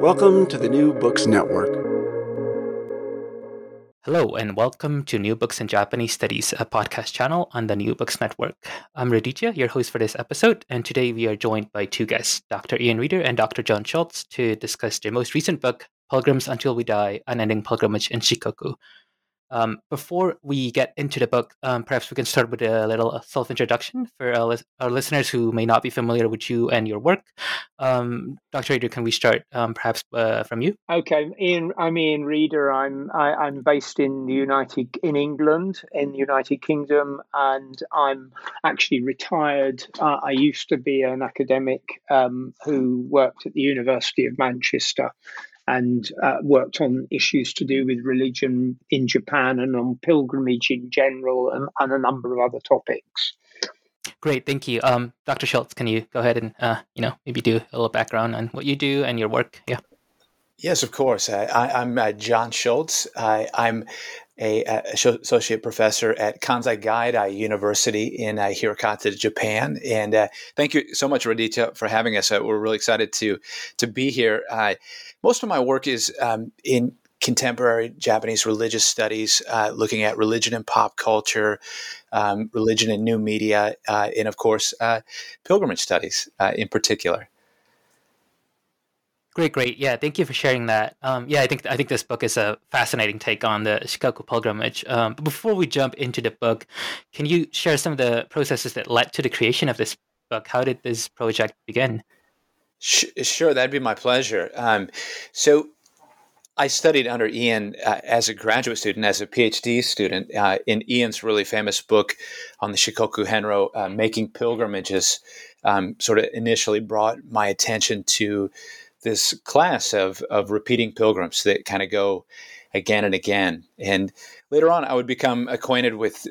Welcome to the New Books Network. Hello, and welcome to New Books in Japanese Studies, a podcast channel on the New Books Network. I'm Raditya, your host for this episode, and today we are joined by two guests, Dr. Ian Reader and Dr. John Shultz, to discuss their most recent book, Pilgrims Until We Die Unending Pilgrimage in Shikoku. Um, before we get into the book, um, perhaps we can start with a little self introduction for our, our, listeners who may not be familiar with you and your work. Um, Dr. Reader, can we start um, perhaps uh, from you? Okay, Ian. I'm Ian Reader. I'm I, am i am based in the United in England, in the United Kingdom, and I'm actually retired. Uh, I used to be an academic um, who worked at the University of Manchester and uh, worked on issues to do with religion in Japan and on pilgrimage in general and, and a number of other topics. Great, thank you. Um, Dr. Shultz, can you go ahead and uh, you know maybe do a little background on what you do and your work? Yeah. Yes, of course. I, am uh, John Shultz. I, am a, a, associate professor at Kansai Gaidai University in uh, Hirakata, Japan. And uh, thank you so much, Raditya, for having us. Uh, we're really excited to to be here. most of my work is um, in contemporary Japanese religious studies, uh, looking at religion and pop culture, um, religion and new media, uh, and of course, uh, pilgrimage studies in particular. Great, great. Yeah, thank you for sharing that. Um, yeah, I think I think this book is a fascinating take on the Shikoku pilgrimage. Um, but before we jump into the book, can you share some of the processes that led to the creation of this book? How did this project begin? Sure, that'd be my pleasure. Um, so, I studied under Ian uh, as a graduate student, as a PhD student, uh, in Ian's really famous book on the Shikoku Henro, uh, Making Pilgrimages, um, sort of initially brought my attention to this class of of repeating pilgrims that kind of go again and again. And later on, I would become acquainted with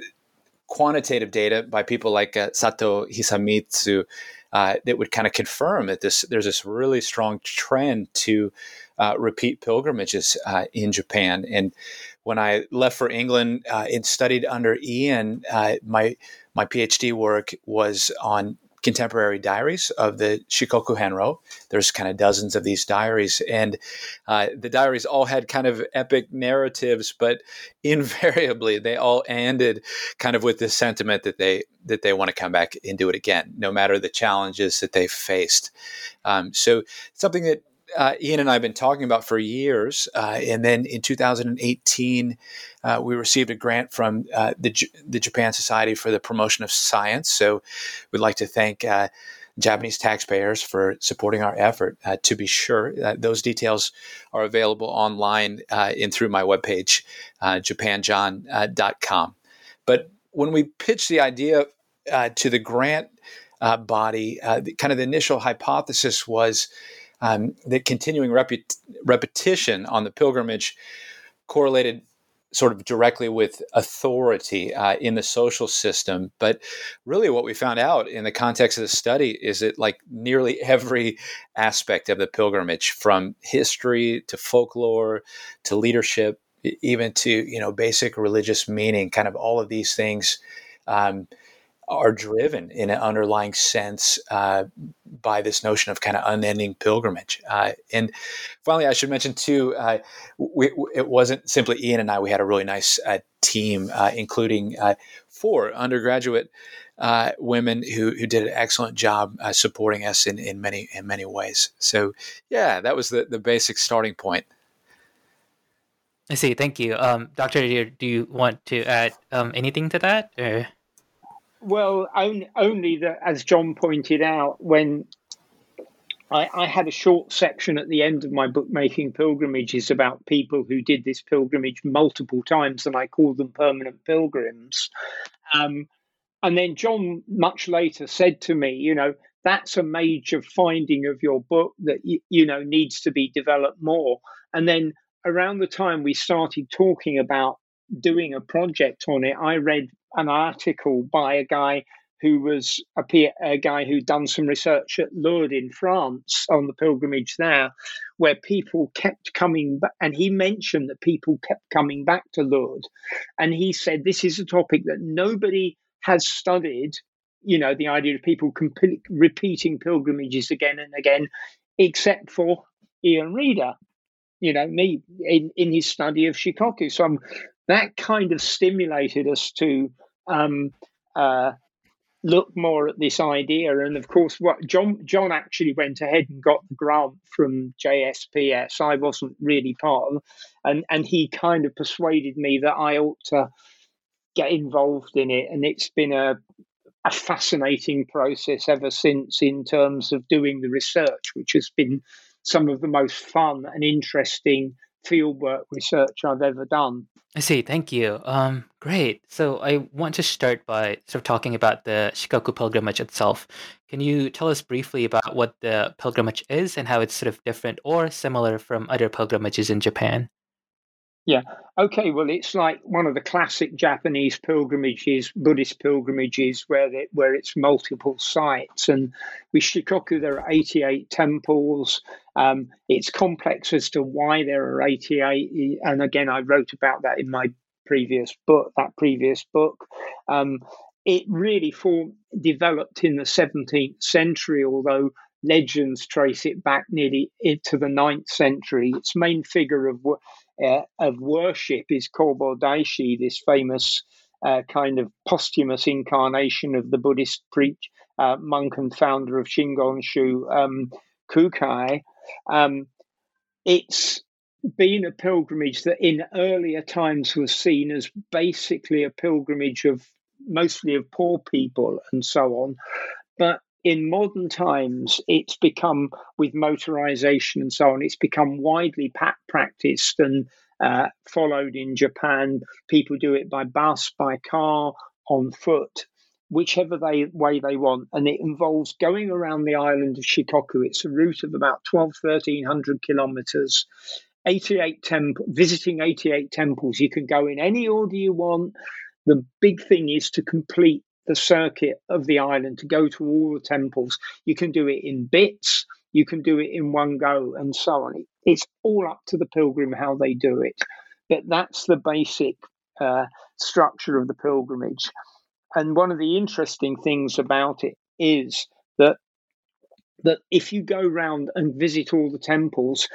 quantitative data by people like uh, Sato Hisamitsu uh, that would kind of confirm that this there's this really strong trend to uh, repeat pilgrimages uh, in Japan. And when I left for England uh, and studied under Ian, uh, my my PhD work was on contemporary diaries of the Shikoku Henro. There's kind of dozens of these diaries, and uh, the diaries all had kind of epic narratives, but invariably they all ended kind of with this sentiment that they that they want to come back and do it again, no matter the challenges that they faced. Um, so something that uh, Ian and I have been talking about for years. Uh, and then in 2018, uh, we received a grant from uh, the, J- the Japan Society for the Promotion of Science. So we'd like to thank uh, Japanese taxpayers for supporting our effort. Uh, to be sure, those details are available online and through my webpage, japanjohn.com. But when we pitched the idea to the grant body, the, kind of the initial hypothesis was um, that continuing repetition on the pilgrimage correlated sort of directly with authority uh, in the social system. But really, what we found out in the context of the study is that, like nearly every aspect of the pilgrimage, from history to folklore to leadership, even to you know basic religious meaning, kind of all of these things. Um, are driven in an underlying sense uh, by this notion of kind of unending pilgrimage. Uh, and finally, I should mention too, uh, we, it wasn't simply Ian and I. We had a really nice uh, team, uh, including uh, four undergraduate women who, who did an excellent job supporting us in, in many in many ways. So yeah, that was the, the basic starting point. I see. Thank you, um, Doctor. Reader, do you want to add um, anything to that? Or? Well, only, only that, as John pointed out, when I, I, had a short section at the end of my book, Making Pilgrimages, about people who did this pilgrimage multiple times, and I called them permanent pilgrims. Um, and then John, much later, said to me, you know, that's a major finding of your book that, you know, needs to be developed more. And then around the time we started talking about doing a project on it, I read an article by a guy who was a, a guy who'd done some research at Lourdes in France on the pilgrimage there, where people kept coming back. And he mentioned that people kept coming back to Lourdes. And he said, This is a topic that nobody has studied, you know, the idea of people comp- repeating pilgrimages again and again, except for Ian Reader, you know, me in, in his study of Shikoku. So um, that kind of stimulated us to um, uh, look more at this idea. And of course, what John John actually went ahead and got the grant from JSPS. I wasn't really part of, and and he kind of persuaded me that I ought to get involved in it. And it's been a a fascinating process ever since in terms of doing the research, which has been some of the most fun and interesting fieldwork research I've ever done. I see. Thank you. Um, great. So I want to start by sort of talking about the Shikoku pilgrimage itself. Can you tell us briefly about what the pilgrimage is and how it's sort of different or similar from other pilgrimages in Japan? Yeah. Okay. Well, it's like one of the classic Japanese pilgrimages, Buddhist pilgrimages, where they, where it's multiple sites. And with Shikoku, there are 88 temples. Um, it's complex as to why there are 88. And again, I wrote about that in my previous book. That previous book. Um, it really formed, developed in the 17th century, although legends trace it back nearly into the 9th century. Its main figure of uh, of worship is Kobo Daishi, this famous uh, kind of posthumous incarnation of the Buddhist preach uh, monk and founder of Shingon um, Kukai. Um, it's been a pilgrimage that in earlier times was seen as basically a pilgrimage of mostly of poor people and so on. But in modern times, it's become with motorization and so on, it's become widely practiced and uh, followed in Japan. People do it by bus, by car, on foot, whichever they, way they want. And it involves going around the island of Shikoku. It's a route of about 12, 1300 kilometers. 88 temp- visiting 88 temples. You can go in any order you want. The big thing is to complete the circuit of the island to go to all the temples. You can do it in bits, you can do it in one go, and so on. It's all up to the pilgrim how they do it. But that's the basic uh, structure of the pilgrimage. And one of the interesting things about it is that that if you go round and visit all the temples,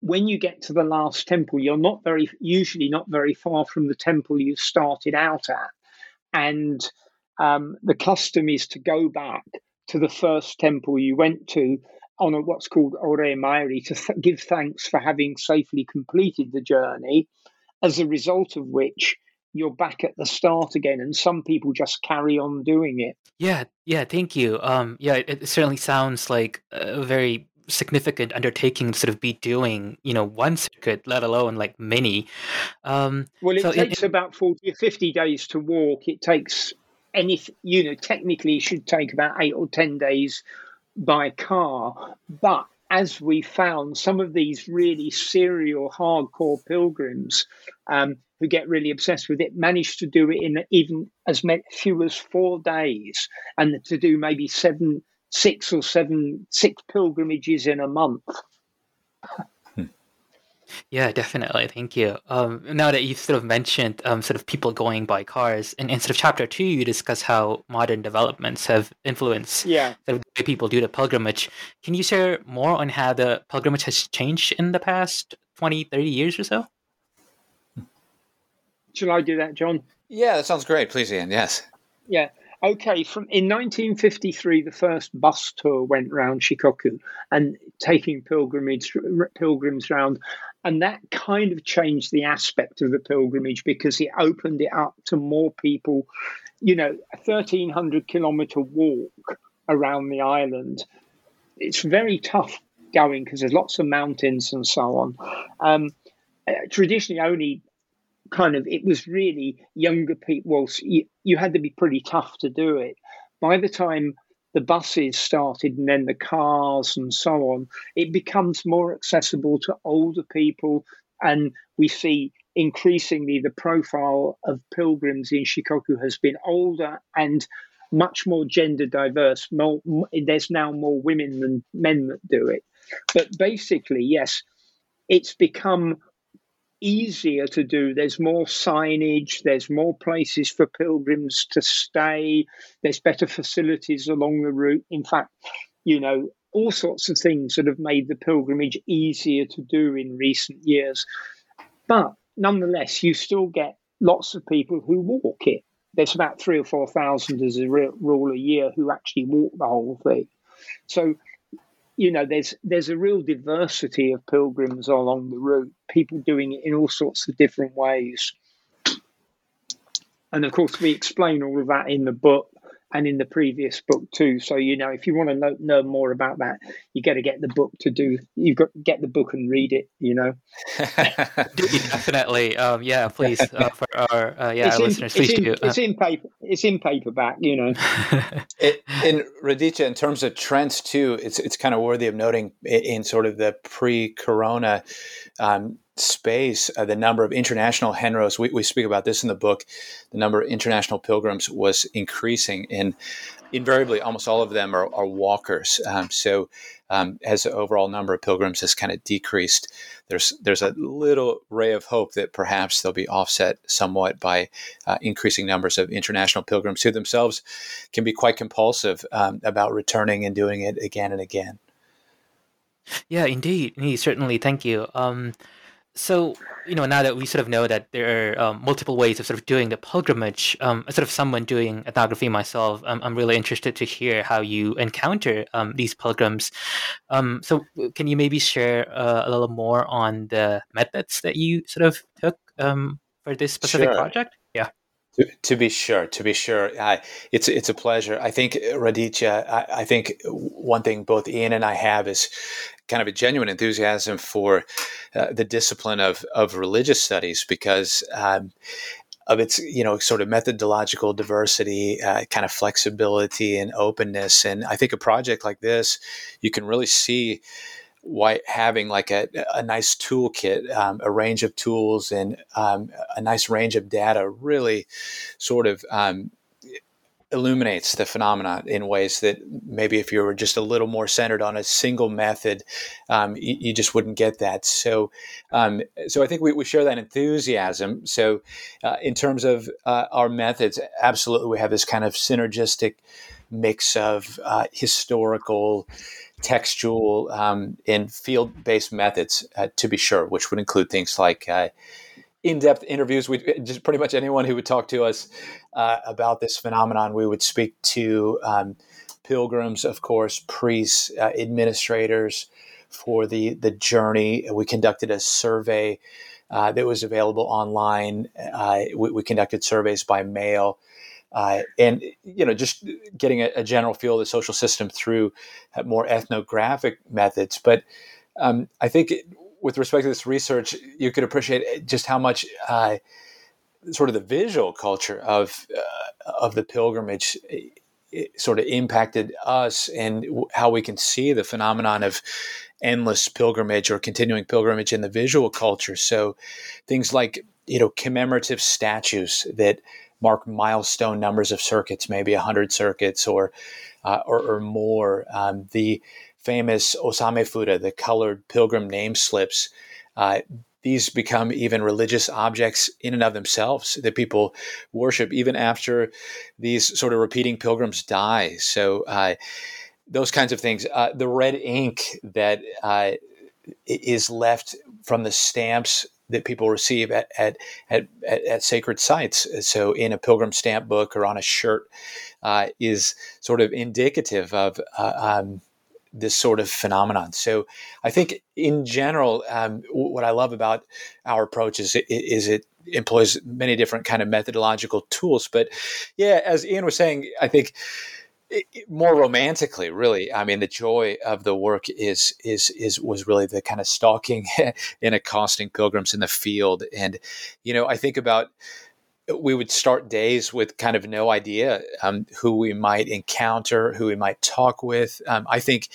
when you get to the last temple, you're not very usually not very far from the temple you started out at, and um, the custom is to go back to the first temple you went to on a, what's called Orei Mairi to th- give thanks for having safely completed the journey, as a result of which you're back at the start again and some people just carry on doing it. Yeah yeah thank you. Um yeah it, it certainly sounds like a very significant undertaking to sort of be doing you know one circuit let alone like many. Um well it so takes it, about 40 or 50 days to walk. It takes any you know technically it should take about eight or ten days by car. But as we found some of these really serial hardcore pilgrims um, who get really obsessed with it manage to do it in even as few as four days and to do maybe seven six or seven six pilgrimages in a month yeah, definitely. Thank you. Um, now that you've sort of mentioned um, sort of people going by cars, and in sort of chapter two, you discuss how modern developments have influenced yeah. the way people do the pilgrimage. Can you share more on how the pilgrimage has changed in the past 20, 30 years or so? Shall I do that, John? Yeah, that sounds great. Please, Ian. Yes. Yeah. Okay, from in 1953, the first bus tour went round Shikoku and taking pilgrimage pilgrims round, and that kind of changed the aspect of the pilgrimage because it opened it up to more people. You know, a 1300 kilometer walk around the island. It's very tough going because there's lots of mountains and so on. Um, uh, traditionally, only kind of it was really younger people. Well, you, you had to be pretty tough to do it. By the time the buses started and then the cars and so on, it becomes more accessible to older people. And we see increasingly the profile of pilgrims in Shikoku has been older and much more gender diverse. More, there's now more women than men that do it. But basically, yes, it's become easier to do. There's more signage, there's more places for pilgrims to stay, there's better facilities along the route. In fact, you know, all sorts of things that have made the pilgrimage easier to do in recent years. But nonetheless, you still get lots of people who walk it. There's about three or four thousand as a rule a year who actually walk the whole thing. So you know, there's there's a real diversity of pilgrims along the route, people doing it in all sorts of different ways. And of course, we explain all of that in the book and in the previous book too. So you know, if you want to know, know more about that, you got to get the book to do. You've got to get the book and read it. You know, definitely. Um, yeah, please uh, for our uh, yeah our listeners, please it's do. In, it's in paper. It's in paperback. You know. it, in Raditya, in terms of trends too, it's it's kind of worthy of noting in, in sort of the pre-corona. Um, space, uh, the number of international henros, we, we speak about this in the book, the number of international pilgrims was increasing. And invariably, almost all of them are, are walkers. Um, so um, as the overall number of pilgrims has kind of decreased, there's, there's a little ray of hope that perhaps they'll be offset somewhat by uh, increasing numbers of international pilgrims who themselves can be quite compulsive um, about returning and doing it again and again. Yeah, indeed. indeed certainly. Thank you. So you know now that we sort of know that there are um, multiple ways of sort of doing the pilgrimage um, as sort of someone doing ethnography myself um, i'm really interested to hear how you encounter um, these pilgrims um, so can you maybe share uh, a little more on the methods that you sort of took um, for this specific sure. project to, to, be sure, to be sure, it's it's a pleasure. I think Raditya. I, I, think one thing both Ian and I have is kind of a genuine enthusiasm for uh, the discipline of of religious studies because. Um, of its, you know, sort of methodological diversity, uh, kind of flexibility and openness, and I think a project like this, you can really see why having like a, a nice toolkit, um, a range of tools, and um, a nice range of data really sort of um, illuminates the phenomenon in ways that maybe if you were just a little more centered on a single method, um, you, you, just wouldn't get that. So, um, so I think we, we, share that enthusiasm. So, uh, in terms of uh, our methods, absolutely, we have this kind of synergistic mix of uh, historical textual um, and field-based methods, uh, to be sure, which would include things like uh, in-depth interviews. We just pretty much anyone who would talk to us uh, about this phenomenon, we would speak to um, pilgrims, of course, priests, uh, administrators for the the journey. We conducted a survey. Uh, that was available online. Uh, we, we conducted surveys by mail. Uh, and you know just getting a, a, general feel of the social system through more ethnographic methods. But um, I think with respect to this research, you could appreciate just how much uh, sort of the visual culture of uh, of the pilgrimage sort of impacted us and how we can see the phenomenon of endless pilgrimage or continuing pilgrimage in the visual culture. So things like you know commemorative statues that mark milestone numbers of circuits, maybe 100 circuits or, uh, or, or, more. Um, the famous Osame Fuda, the colored pilgrim name slips, uh, these become even religious objects in and of themselves that people worship even after these sort of repeating pilgrims die. So, uh, those kinds of things. Uh, the red ink that uh, is left from the stamps that people receive at at, at, at, sacred sites. So in a pilgrim stamp book or on a shirt uh, is sort of indicative of uh, um, this sort of phenomenon. So I think in general, um, what I love about our approach is it, is it employs many different kind of methodological tools. But yeah, as Ian was saying, I think more romantically, really. I mean, the joy of the work is is is was really the kind of stalking and accosting pilgrims in the field, and you know, I think about we would start days with kind of no idea um, who we might encounter, who we might talk with. Um, I think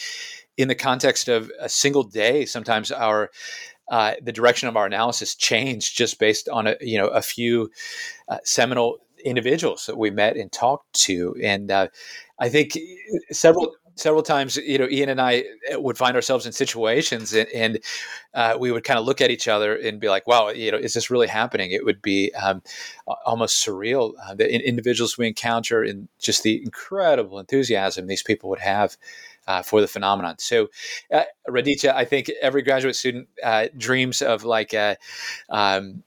in the context of a single day, sometimes our uh, the direction of our analysis changed just based on a you know a few uh, seminal individuals that we met and talked to, and uh, I think several several times, you know, Ian and I uh, would find ourselves in situations and, and uh, we would kind of look at each other and be like, wow, you know, is this really happening? It would be um, almost surreal. Uh, the individuals we encounter and just the incredible enthusiasm these people would have uh, for the phenomenon. So, uh, Raditya, I think every graduate student uh, dreams of like a, um,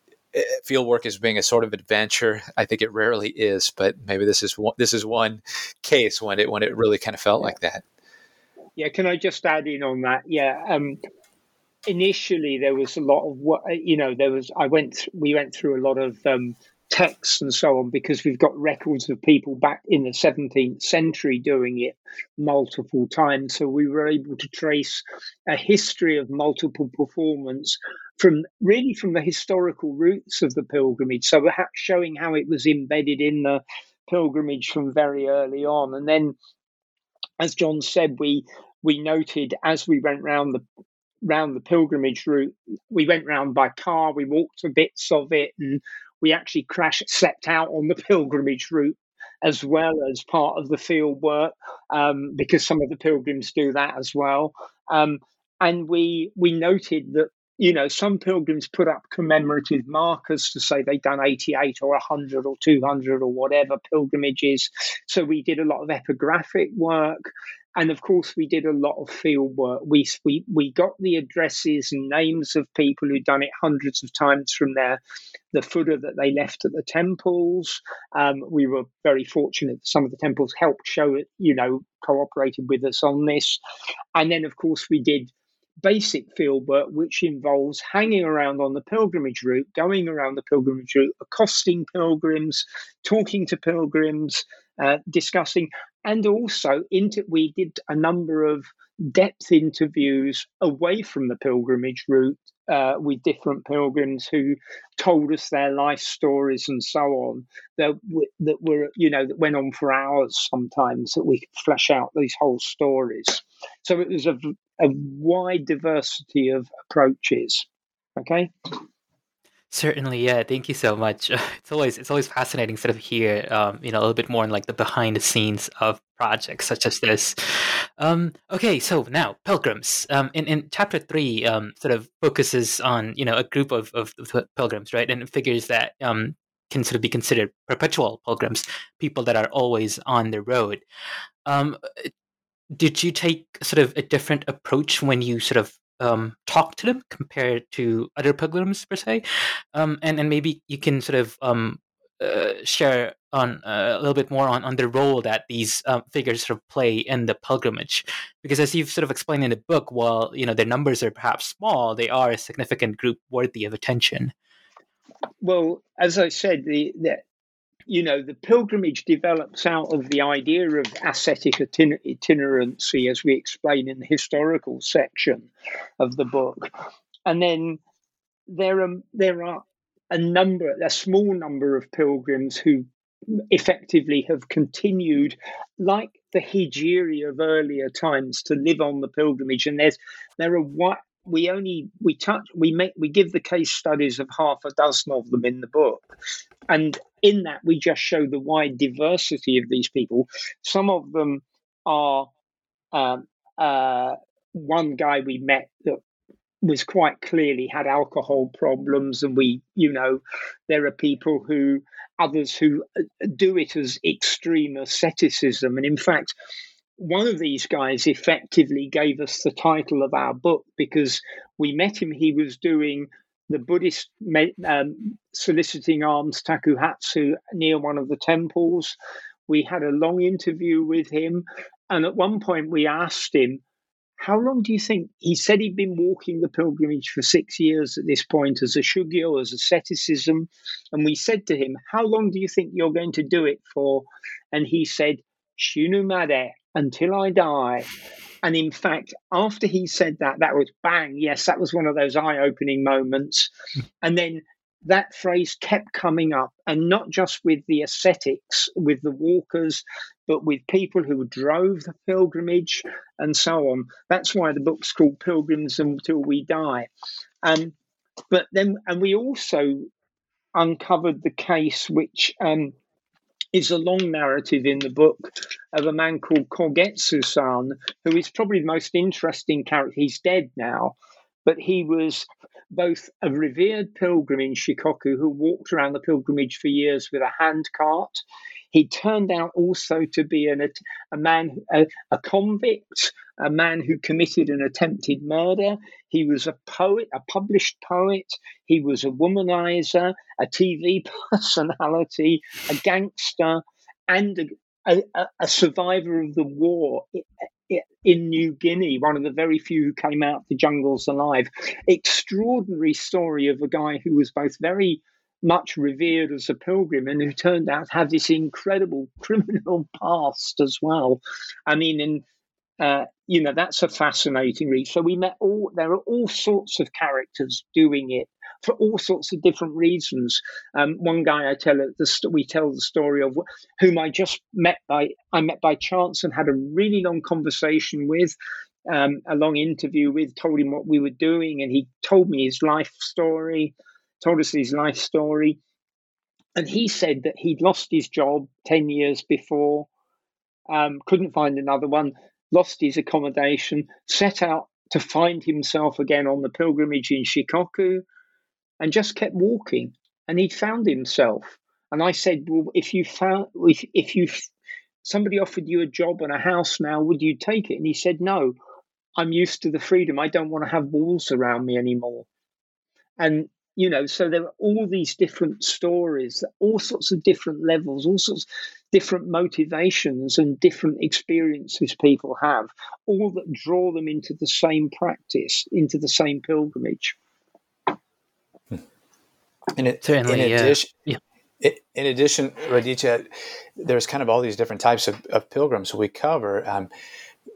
field work as being a sort of adventure. I think it rarely is, but maybe this is one, this is one case when it when it really kind of felt yeah. like that. Yeah, can I just add in on that? Yeah, um, initially there was a lot of what you know. There was I went we went through a lot of um, texts and so on because we've got records of people back in the 17th century doing it multiple times. So we were able to trace a history of multiple performance from really from the historical roots of the pilgrimage. So showing how it was embedded in the pilgrimage from very early on, and then, as John said, we we noted as we went round the round the pilgrimage route, we went round by car, we walked for bits of it, and we actually crashed, slept out on the pilgrimage route as well as part of the field work um, because some of the pilgrims do that as well. Um, and we we noted that you know, some pilgrims put up commemorative markers to say they'd done 88 or 100 or 200 or whatever pilgrimages. So we did a lot of epigraphic work. And of course, we did a lot of field work. We, we, we got the addresses and names of people who'd done it hundreds of times from their the fuda that they left at the temples. Um, we were very fortunate that some of the temples helped show it, you know, cooperated with us on this. And then, of course, we did basic field work, which involves hanging around on the pilgrimage route, going around the pilgrimage route, accosting pilgrims, talking to pilgrims, uh, discussing, and also into, we did a number of depth interviews away from the pilgrimage route uh, with different pilgrims who told us their life stories and so on that that were you know that went on for hours sometimes that we could flesh out these whole stories so it was a, a wide diversity of approaches okay Certainly, yeah. Thank you so much. It's always it's always fascinating sort of hear um, you know a little bit more in like the behind the scenes of projects such as this. Um, okay, so now pilgrims. Um, in in chapter three, um, sort of focuses on you know a group of, of, pilgrims, right, and figures that um, can sort of be considered perpetual pilgrims, people that are always on the road. Um, did you take sort of a different approach when you sort of um, talk to them compared to other pilgrims per se, um, and and maybe you can sort of um, uh, share on uh, a little bit more on, on the role that these um, figures sort of play in the pilgrimage, because as you've sort of explained in the book, while you know their numbers are perhaps small, they are a significant group worthy of attention. Well, as I said, the, the you know, the pilgrimage develops out of the idea of ascetic itinerancy, as we explain in the historical section of the book. And then there are there are a number, a small number of pilgrims who effectively have continued, like the hijiri of earlier times, to live on the pilgrimage. And there's there are what we only we touch we make we give the case studies of half a dozen of them in the book. And in that we just show the wide diversity of these people. Some of them are um, uh, one guy we met that was quite clearly had alcohol problems. And we you know there are people who others who uh, do it as extreme asceticism and in fact one of these guys effectively gave us the title of our book because we met him. He was doing the Buddhist um, soliciting alms takuhatsu near one of the temples. We had a long interview with him, and at one point we asked him, "How long do you think?" He said he'd been walking the pilgrimage for six years at this point as a shugyo, as asceticism, and we said to him, "How long do you think you're going to do it for?" And he said, "Shinumade, until I die." And in fact, after he said that, that was bang. Yes, that was one of those eye opening moments. and then that phrase kept coming up, and not just with the ascetics, with the walkers, but with people who drove the pilgrimage and so on. That's why the book's called Pilgrims Until We Die. Um, but then, and we also uncovered the case which um, is a long narrative in the book of a man called Kogetsu san, who is probably the most interesting character. He's dead now, but he was both a revered pilgrim in Shikoku who walked around the pilgrimage for years with a hand cart. He turned out also to be an, a man, a, a convict, a man who committed an attempted murder. He was a poet, a published poet. He was a womanizer, a TV personality, a gangster, and a, a, a survivor of the war in New Guinea, one of the very few who came out of the jungles alive. Extraordinary story of a guy who was both very much revered as a pilgrim and who turned out to have this incredible criminal past as well. I mean, and uh, you know that's a fascinating read. So we met all. There are all sorts of characters doing it for all sorts of different reasons. Um, one guy I tell the we tell the story of whom I just met by I met by chance and had a really long conversation with. Um, a long interview with, told him what we were doing, and he told me his life story, told us his life story. And he said that he'd lost his job 10 years before, um, couldn't find another one, lost his accommodation, set out to find himself again on the pilgrimage in Shikoku, and just kept walking. And he'd found himself. And I said, Well, if you found, if, if you, somebody offered you a job and a house now, would you take it? And he said, No, I'm used to the freedom. I don't want to have walls around me anymore. And you know so there are all these different stories all sorts of different levels all sorts of different motivations and different experiences people have all that draw them into the same practice into the same pilgrimage and it, Certainly, in addition yeah. In addition, Raditya, there's kind of all these different types of, of pilgrims we cover. Um,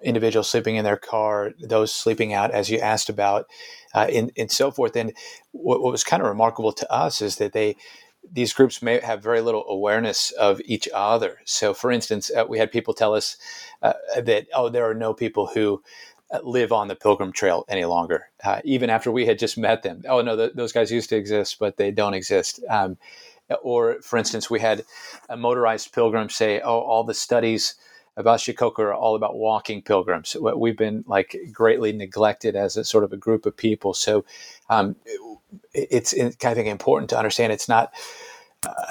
individuals sleeping in their car, those sleeping out, as you asked about, uh, and, and so forth. And what, what was kind of remarkable to us is that they these groups may have very little awareness of each other. So, for instance, uh, we had people tell us uh, that oh, there are no people who uh, live on the Pilgrim Trail any longer, uh, even after we had just met them. Oh no, th- those guys used to exist, but they don't exist. Um, or, for instance, we had a motorized pilgrim say, "Oh, all the studies." About Shikoku are all about walking pilgrims. We've been like greatly neglected as a sort of a group of people. So um, it's, kind of important to understand it's not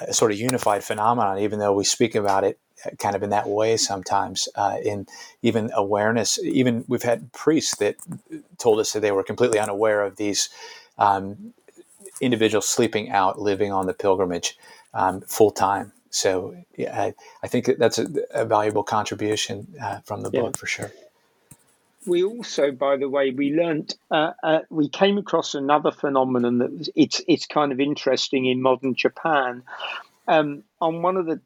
a sort of unified phenomenon, even though we speak about it kind of in that way sometimes. Uh, in even awareness, even we've had priests that told us that they were completely unaware of these um, individuals sleeping out, living on the pilgrimage um, full time. So yeah, I, I think that's a, a valuable contribution uh, from the yeah. book for sure. We also, by the way, we learned uh, uh, we came across another phenomenon that was, it's it's kind of interesting in modern Japan. Um, on one of the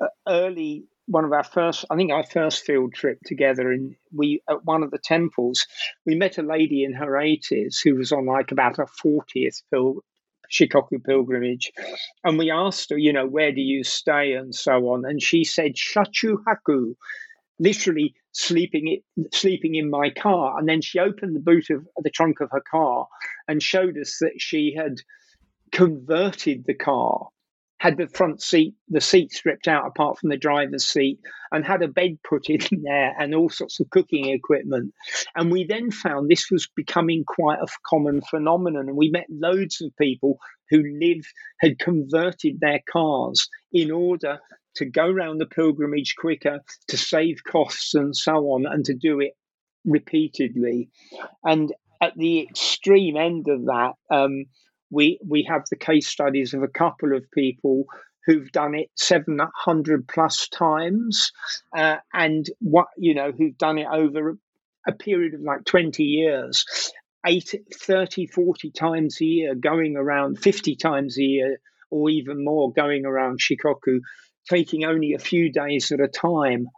uh, early one of our first i think our first field trip together and we at one of the temples we met a lady in her 80s who was on like about her 40th pil- Shikoku pilgrimage. And we asked her, you know, where do you stay and so on. And she said, Shachu Haku, literally sleeping sleeping in my car. And then she opened the boot of the trunk of her car and showed us that she had converted the car had the front seat, the seat stripped out apart from the driver's seat, and had a bed put in there and all sorts of cooking equipment. And we then found this was becoming quite a common phenomenon. And we met loads of people who lived, had converted their cars in order to go around the pilgrimage quicker, to save costs and so on, and to do it repeatedly. And at the extreme end of that, um, we we have the case studies of a couple of people who've done it 700 plus times uh, and what you know who've done it over a period of like 20 years. Eight, 30 40 times a year going around 50 times a year or even more going around shikoku taking only a few days at a time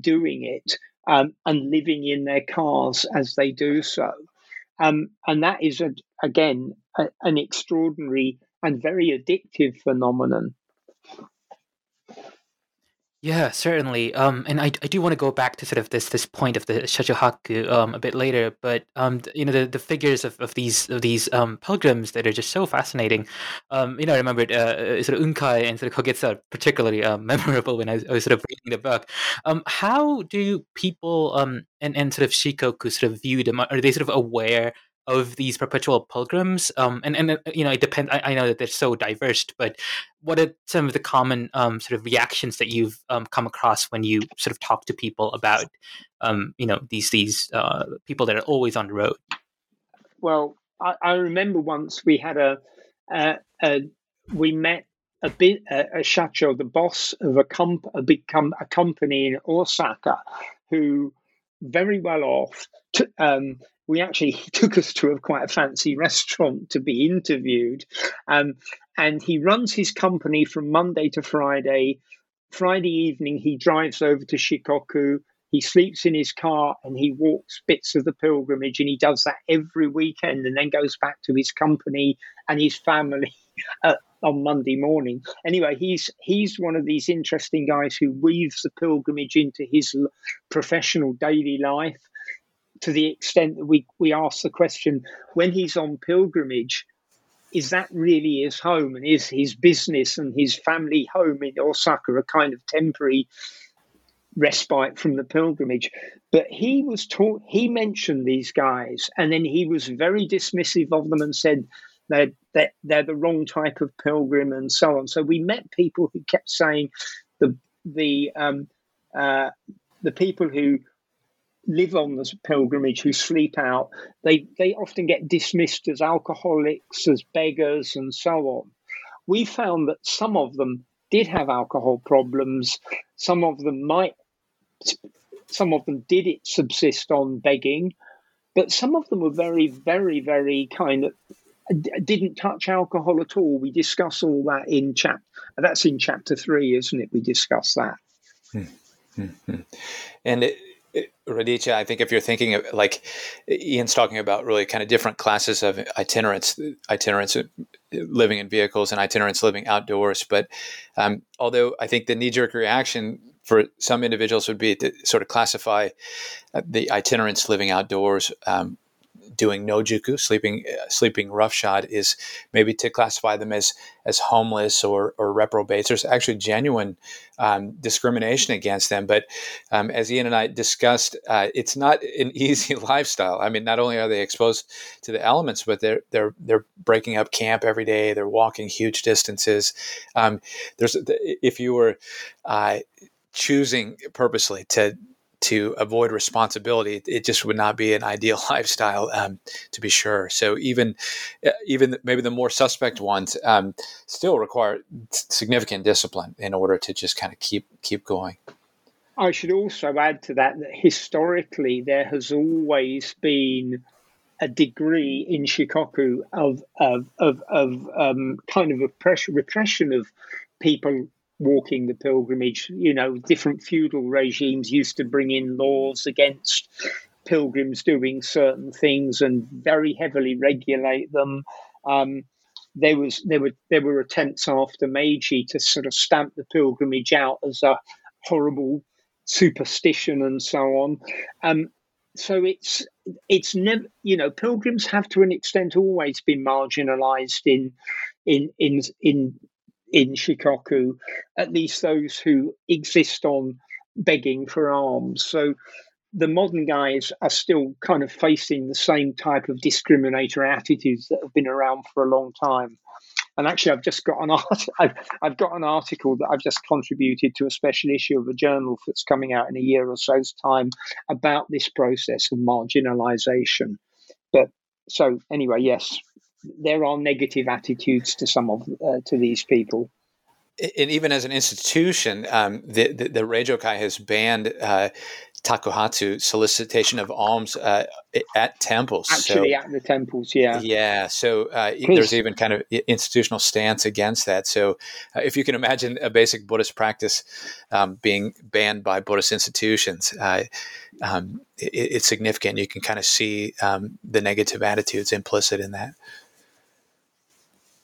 doing it um, and living in their cars as they do so um, and that is a, again a, an extraordinary and very addictive phenomenon Yeah, certainly. Um, and I, I do want to go back to sort of this this point of the shajuhaku um, a bit later, but um, you know the, the figures of, of these of these um, pilgrims that are just so fascinating. Um, you know, I remembered uh, uh, sort of Unkai and sort of Kogetsu particularly um, memorable when I was, I was sort of reading the book. Um, how do people um and, and sort of shikoku sort of view them? Are they sort of aware of these perpetual pilgrims um, and and uh, you know it depends I, I, know that they're so diverse but what are some of the common um, sort of reactions that you've um, come across when you sort of talk to people about um, you know these these uh, people that are always on the road? Well i, I remember once we had a, a, we met a bit a, a shacho the boss of a comp a big com- a company in osaka who very well off to, um, we actually he took us to a quite a fancy restaurant to be interviewed. Um, and he runs his company from Monday to Friday. Friday evening, he drives over to Shikoku. He sleeps in his car and he walks bits of the pilgrimage, and he does that every weekend, and then goes back to his company and his family uh, on Monday morning. Anyway, he's he's one of these interesting guys who weaves the pilgrimage into his professional daily life to the extent that we, we ask the question when he's on pilgrimage, is that really his home? And is his business and his family home in Osaka a kind of temporary respite from the pilgrimage? But he was taught, he mentioned these guys, and then he was very dismissive of them and said, they're, they're, they're the wrong type of pilgrim and so on. So we met people who kept saying the the um, uh, the people who live on the pilgrimage who sleep out, they, they often get dismissed as alcoholics, as beggars, and so on. We found that some of them did have alcohol problems. Some of them might, some of them did it subsist on begging, but some of them were very, very, very kind of didn't touch alcohol at all. We discuss all that in chap. That's in chapter three, isn't it? We discuss that. Hmm. hmm, hmm. And it, Raditya, I think if you're thinking of like Ian's talking about really kind of different classes of itinerants, itinerants living in vehicles and itinerants living outdoors. But um, although I think the knee jerk reaction for some individuals would be to sort of classify uh, the itinerants living outdoors um, doing nojuku, sleeping uh, sleeping roughshod, is maybe to classify them as as homeless or or reprobates. There's actually genuine um, discrimination against them. But um, as Ian and I discussed, uh, it's not an easy lifestyle. I mean, not only are they exposed to the elements, but they're they're they're breaking up camp every day. They're walking huge distances. Um, there's if you were uh, choosing purposely to to avoid responsibility, it just would not be an ideal lifestyle, um, to be sure. So even uh, even maybe the more suspect ones um, still require significant discipline in order to just kind of keep keep going. I should also add to that that historically there has always been a degree in Shikoku of of of, of um, kind of a repression of people walking the pilgrimage. You know, different feudal regimes used to bring in laws against pilgrims doing certain things and very heavily regulate them. Um, there was there were there were attempts after Meiji to sort of stamp the pilgrimage out as a horrible superstition and so on. Um, so it's it's never you know pilgrims have to an extent always been marginalized in in in in in Shikoku, at least those who exist on begging for alms. So the modern guys are still kind of facing the same type of discriminatory attitudes that have been around for a long time. And actually, I've just got an art- I've, I've got an article that I've just contributed to a special issue of a journal that's coming out in a year or so's time about this process of marginalisation. But so anyway, yes, there are negative attitudes to some of uh, to these people and even as an institution, um, the, the, the Reijokai has banned uh, takuhatsu, solicitation of alms uh, at temples. Actually, so, at the temples, yeah. Yeah. So uh, there's even kind of institutional stance against that. So uh, if you can imagine a basic Buddhist practice um, being banned by Buddhist institutions, uh, um, it, it's significant. You can kind of see um, the negative attitudes implicit in that.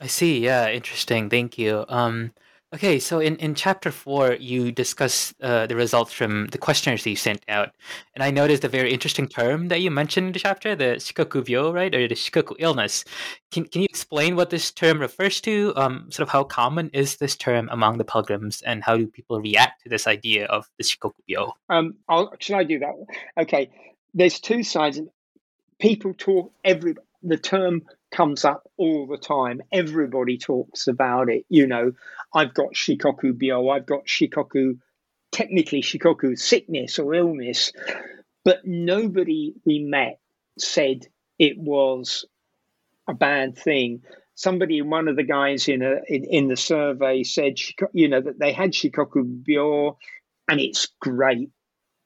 I see. Yeah, interesting. Thank you. Um, Okay, so in, in chapter four, you discuss uh, the results from the questionnaires that you sent out. And I noticed a very interesting term that you mentioned in the chapter, the shikoku right? Or the shikoku illness. Can, can you explain what this term refers to? Um, sort of how common is this term among the pilgrims and how do people react to this idea of the shikoku byo? Um, should I do that? Okay, there's two sides. People talk, every, the term comes up all the time. Everybody talks about it. You know, I've got shikoku byo, I've got shikoku, technically shikoku sickness or illness, but nobody we met said it was a bad thing. Somebody, one of the guys in a in, in the survey said, you know, that they had shikoku byo, and it's great.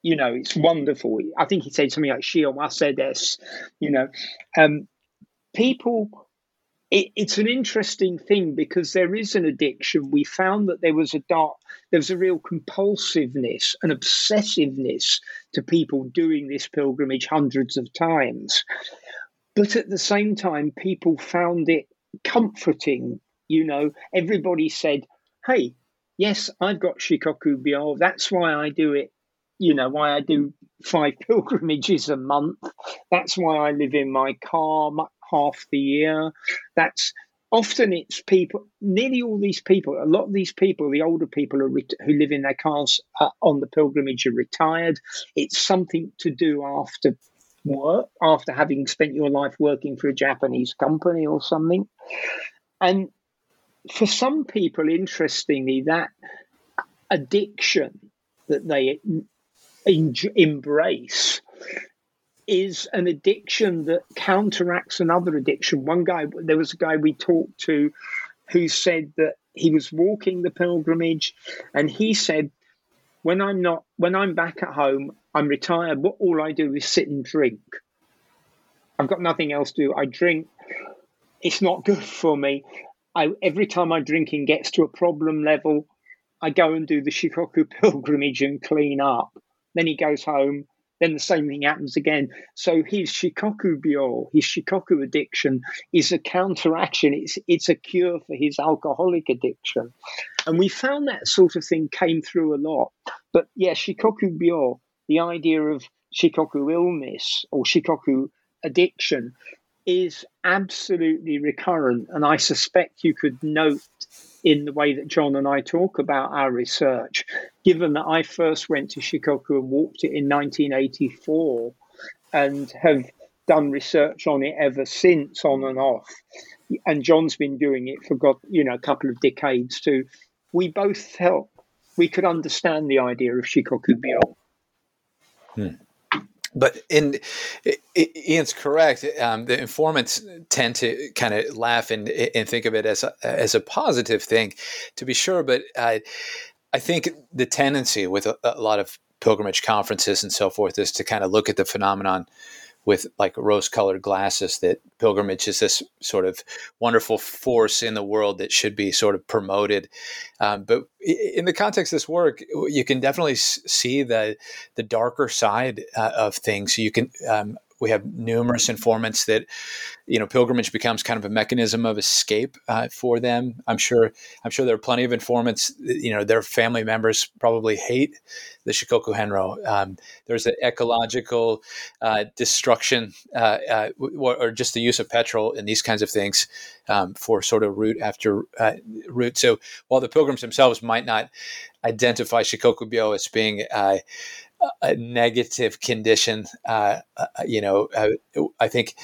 You know, it's wonderful. I think he said something like "shiomase des," you know. Um, people it, it's an interesting thing because there is an addiction. We found that there was a dark, there was a real compulsiveness and obsessiveness to people doing this pilgrimage hundreds of times. But at the same time, people found it comforting. You know, everybody said, hey, yes, I've got Shikoku Byo. That's why I do it. You know, why I do five pilgrimages a month. That's why I live in my car half the year. That's often it's people. Nearly all these people, a lot of these people, the older people ret- who live in their cars uh, on the pilgrimage are retired. It's something to do after work, after having spent your life working for a Japanese company or something. And for some people, interestingly, that addiction that they en- embrace is an addiction that counteracts another addiction. One guy, there was a guy we talked to who said that he was walking the pilgrimage and he said, when I'm not, when I'm back at home, I'm retired. What all I do is sit and drink. I've got nothing else to do. I drink. It's not good for me. I, every time my drinking gets to a problem level, I go and do the Shikoku pilgrimage and clean up. Then he goes home, then the same thing happens again. So his shikoku byo, his shikoku addiction, is a counteraction. It's it's a cure for his alcoholic addiction, and we found that sort of thing came through a lot. But yeah, shikoku byo, the idea of shikoku illness or shikoku addiction, is absolutely recurrent, and I suspect you could note in the way that John and I talk about our research, given that I first went to Shikoku and walked it in 1984 and have done research on it ever since, on and off. And John's been doing it for you know, a couple of decades too. We both felt we could understand the idea of Shikoku Byo. Hmm but in Ian's correct. Um, the informants tend to kind of laugh and and think of it as a, as a positive thing, to be sure. But I I think the tendency with a, a lot of pilgrimage conferences and so forth is to kind of look at the phenomenon with like rose colored glasses that pilgrimage is this sort of wonderful force in the world that should be sort of promoted. Um, but in the context of this work, you can definitely see the the darker side uh, of things. You can um, we have numerous informants that you know pilgrimage becomes kind of a mechanism of escape uh, for them. I'm sure i'm sure there are plenty of informants you know their family members probably hate the shikoku henro um, there's an ecological uh, destruction uh, uh or just the use of petrol and these kinds of things um, for sort of route after uh, route. So while the pilgrims themselves might not identify shikoku byo as being uh, a negative condition, uh, uh, you know, uh, I think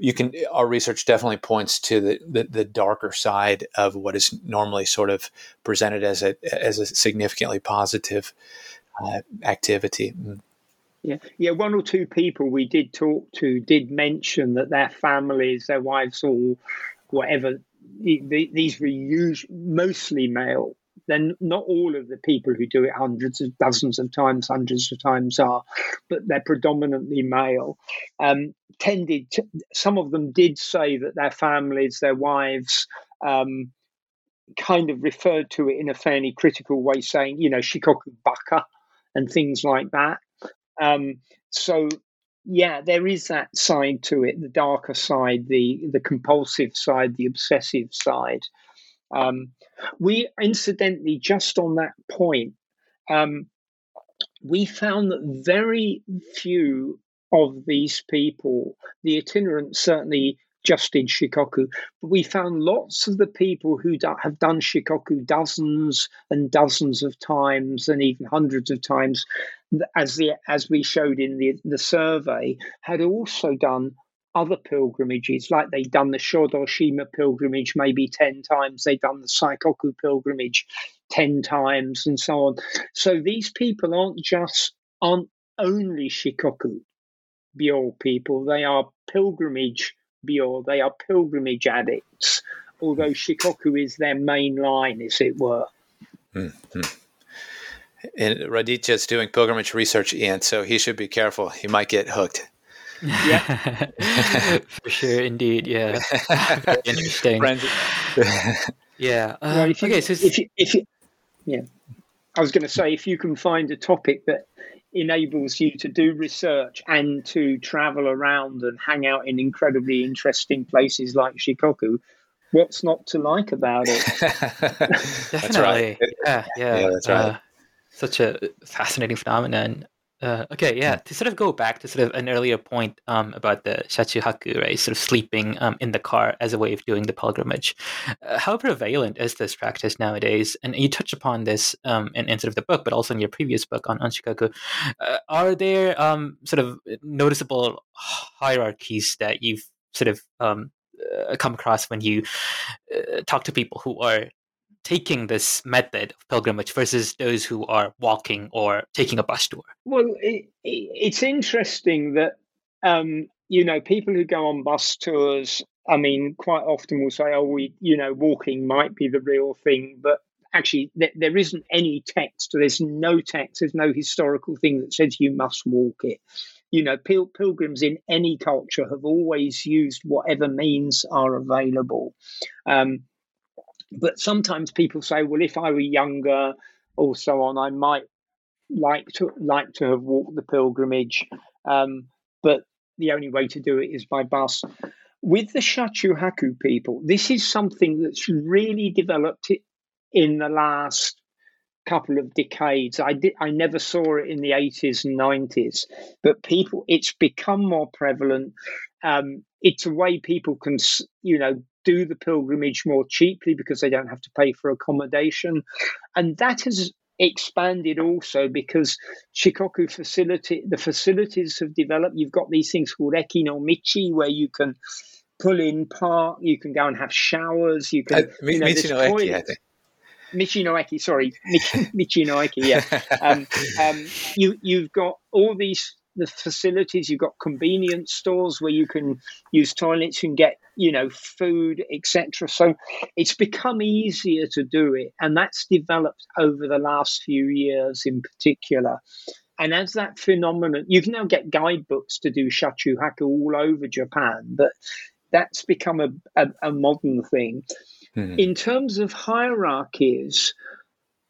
you can. Our research definitely points to the, the, the darker side of what is normally sort of presented as a as a significantly positive uh, activity. Mm. Yeah, yeah. One or two people we did talk to did mention that their families, their wives, or whatever, these were usually mostly male. Then not all of the people who do it hundreds of dozens of times, hundreds of times are, but they're predominantly male. Um, tended to, some of them did say that their families, their wives, um, kind of referred to it in a fairly critical way, saying, you know, shikoku baka and things like that. Um, so yeah, there is that side to it, the darker side, the the compulsive side, the obsessive side. Um, we incidentally just on that point, um, we found that very few of these people, the itinerant certainly just in Shikoku. But we found lots of the people who do, have done Shikoku dozens and dozens of times and even hundreds of times, as the as we showed in the, the survey, had also done other pilgrimages, like they'd done the Shodoshima pilgrimage maybe 10 times, they'd done the Saikoku pilgrimage 10 times, and so on. So these people aren't just, aren't only Shikoku Byo people, they are pilgrimage Byo. They are pilgrimage addicts, although Shikoku is their main line, as it were. Mm-hmm. And Raditya is doing pilgrimage research, Ian, so he should be careful. He might get hooked. Yeah, for sure, indeed. Yeah, Very interesting. yeah. Um, well, if you, okay, so if you, if you, yeah, I was going to say if you can find a topic that enables you to do research and to travel around and hang out in incredibly interesting places like Shikoku. What's not to like about it? Definitely. Right. Yeah, yeah. yeah that's right. Uh, such a fascinating phenomenon. Uh, okay, yeah. To sort of go back to sort of an earlier point um, about the shachuhaku, right? Sort of sleeping um, in the car as a way of doing the pilgrimage. Uh, how prevalent is this practice nowadays? And you touch upon this um, in, in sort of the book, but also in your previous book on, shikoku. Uh, are there um, sort of noticeable hierarchies that you've sort of um, uh, come across when you uh, talk to people who are taking this method of pilgrimage versus those who are walking or taking a bus tour? Well, it, it, it's interesting that, um, you know, people who go on bus tours, I mean, quite often will say, oh, we, you know, walking might be the real thing, but actually th- there isn't any text. There's no text. There's no historical thing that says you must walk it. You know pil- pilgrims in any culture have always used whatever means are available. Um, but sometimes people say, well, if I were younger or so on, I might like to like to have walked the pilgrimage, um, but the only way to do it is by bus. With the Shachuhaku people, this is something that's really developed in the last couple of decades. I did I never saw it in the 80s and 90s, but people it's become more prevalent. Um, it's a way people can you know do the pilgrimage more cheaply because they don't have to pay for accommodation. And that has expanded also because Shikoku facility the facilities have developed. You've got these things called Eki no Michi where you can pull in park, you can go and have showers, you can uh, you know, Michi no Eki, I think. Michi no Eki, sorry, Michi, Michi no Eki, yeah. Um, um, you you've got all these the facilities. You've got convenience stores where you can use toilets and get you know food, etc. So it's become easier to do it, and that's developed over the last few years in particular. And as that phenomenon, you can now get guidebooks to do shachuhaku all over Japan, but that's become a, a, a modern thing. Mm-hmm. In terms of hierarchies,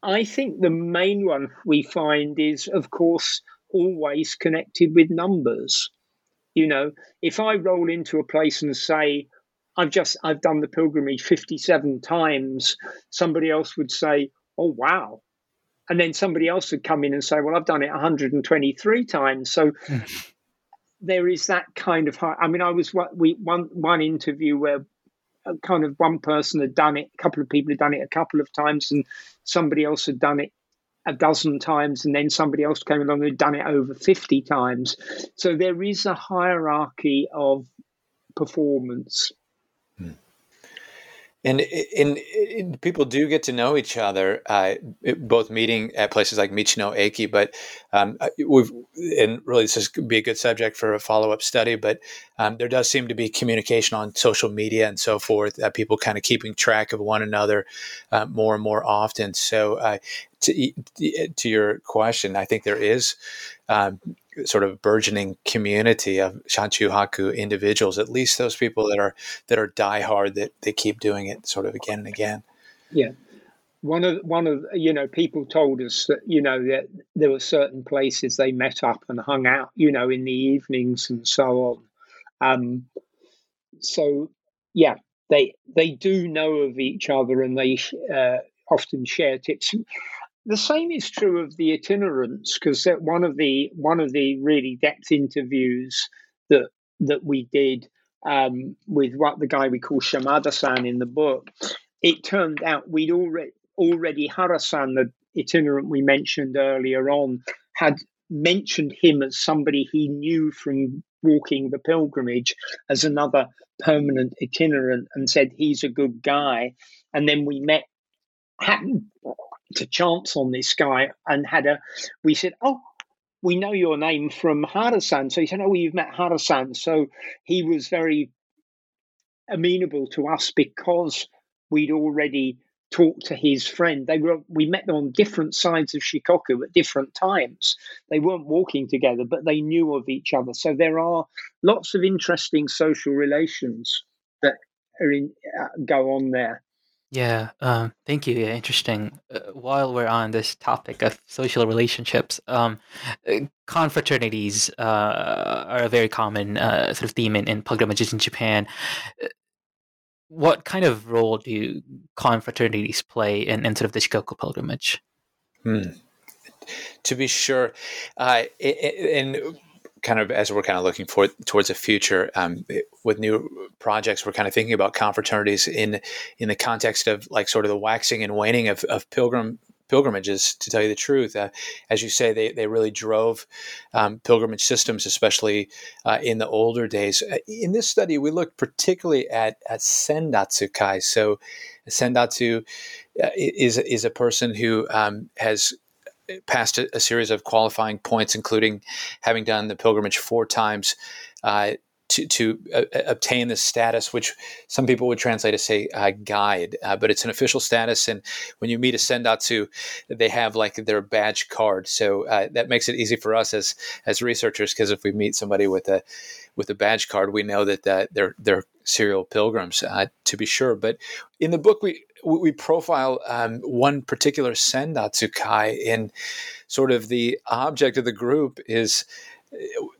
I think the main one we find is, of course, always connected with numbers. You know, if I roll into a place and say, I've just I've done the pilgrimage 57 times, somebody else would say, Oh wow. And then somebody else would come in and say, Well, I've done it 123 times. So hmm. there is that kind of high. I mean, I was we one one interview where uh, kind of one person had done it, a couple of people had done it a couple of times, and somebody else had done it a dozen times and then somebody else came along and done it over 50 times. So there is a hierarchy of performance. And, and, and, people do get to know each other, uh, both meeting at places like Michino Eki, but um, uh, we've and really this is be a good subject for a follow up study. But um, there does seem to be communication on social media and so forth. Uh, people kind of keeping track of one another uh, more and more often. So uh, to to your question, I think there is. Um, sort of burgeoning community of Shachuhaku individuals, at least those people that are that are diehard that they keep doing it sort of again and again. Yeah. One of one of you know people told us that you know that there were certain places they met up and hung out you know in the evenings and so on. Um, so yeah, they they do know of each other and they uh, often share tips the same is true of the itinerants because one of the one of the really depth interviews that that we did um, with what the guy we call Shamada-san in the book, it turned out we'd already already Harasan, the itinerant we mentioned earlier on, had mentioned him as somebody he knew from walking the pilgrimage as another permanent itinerant and said he's a good guy. And then we met happened to chance on this guy and had a we said oh we know your name from Harasan. So he said, Oh, you've met Harasan. So he was very amenable to us because we'd already talked to his friend. They were we met them on different sides of Shikoku at different times. They weren't walking together, but they knew of each other. So there are lots of interesting social relations that are in, uh, go on there. Yeah, um, thank you. Yeah, interesting. Uh, while we're on this topic of social relationships, um, uh, confraternities uh, are a very common uh, sort of theme in, in pilgrimages in Japan. Uh, what kind of role do confraternities play in, in sort of the Shikoku pilgrimage? Hmm. To be sure, and kind of as we're kind of looking for towards the future um, with new projects, we're kind of thinking about confraternities in in the context of like sort of the waxing and waning of, of pilgrim pilgrimages. To tell you the truth, uh, as you say, they they really drove um, pilgrimage systems, especially uh, in the older days. Uh, in this study, we looked particularly at at sendatsu kai. So, sendatsu uh, is is a person who um, has passed a, a, series of qualifying points, including having done the pilgrimage four times. Uh, to, to uh, obtain this status, which some people would translate as say uh, guide, uh, but it's an official status. And when you meet a sendatsu, they have like their badge card, so uh, that makes it easy for us as as researchers because if we meet somebody with a with a badge card, we know that uh, they're they're serial pilgrims uh, to be sure. But in the book, we we profile um, one particular sendatsu kai, and sort of the object of the group is uh,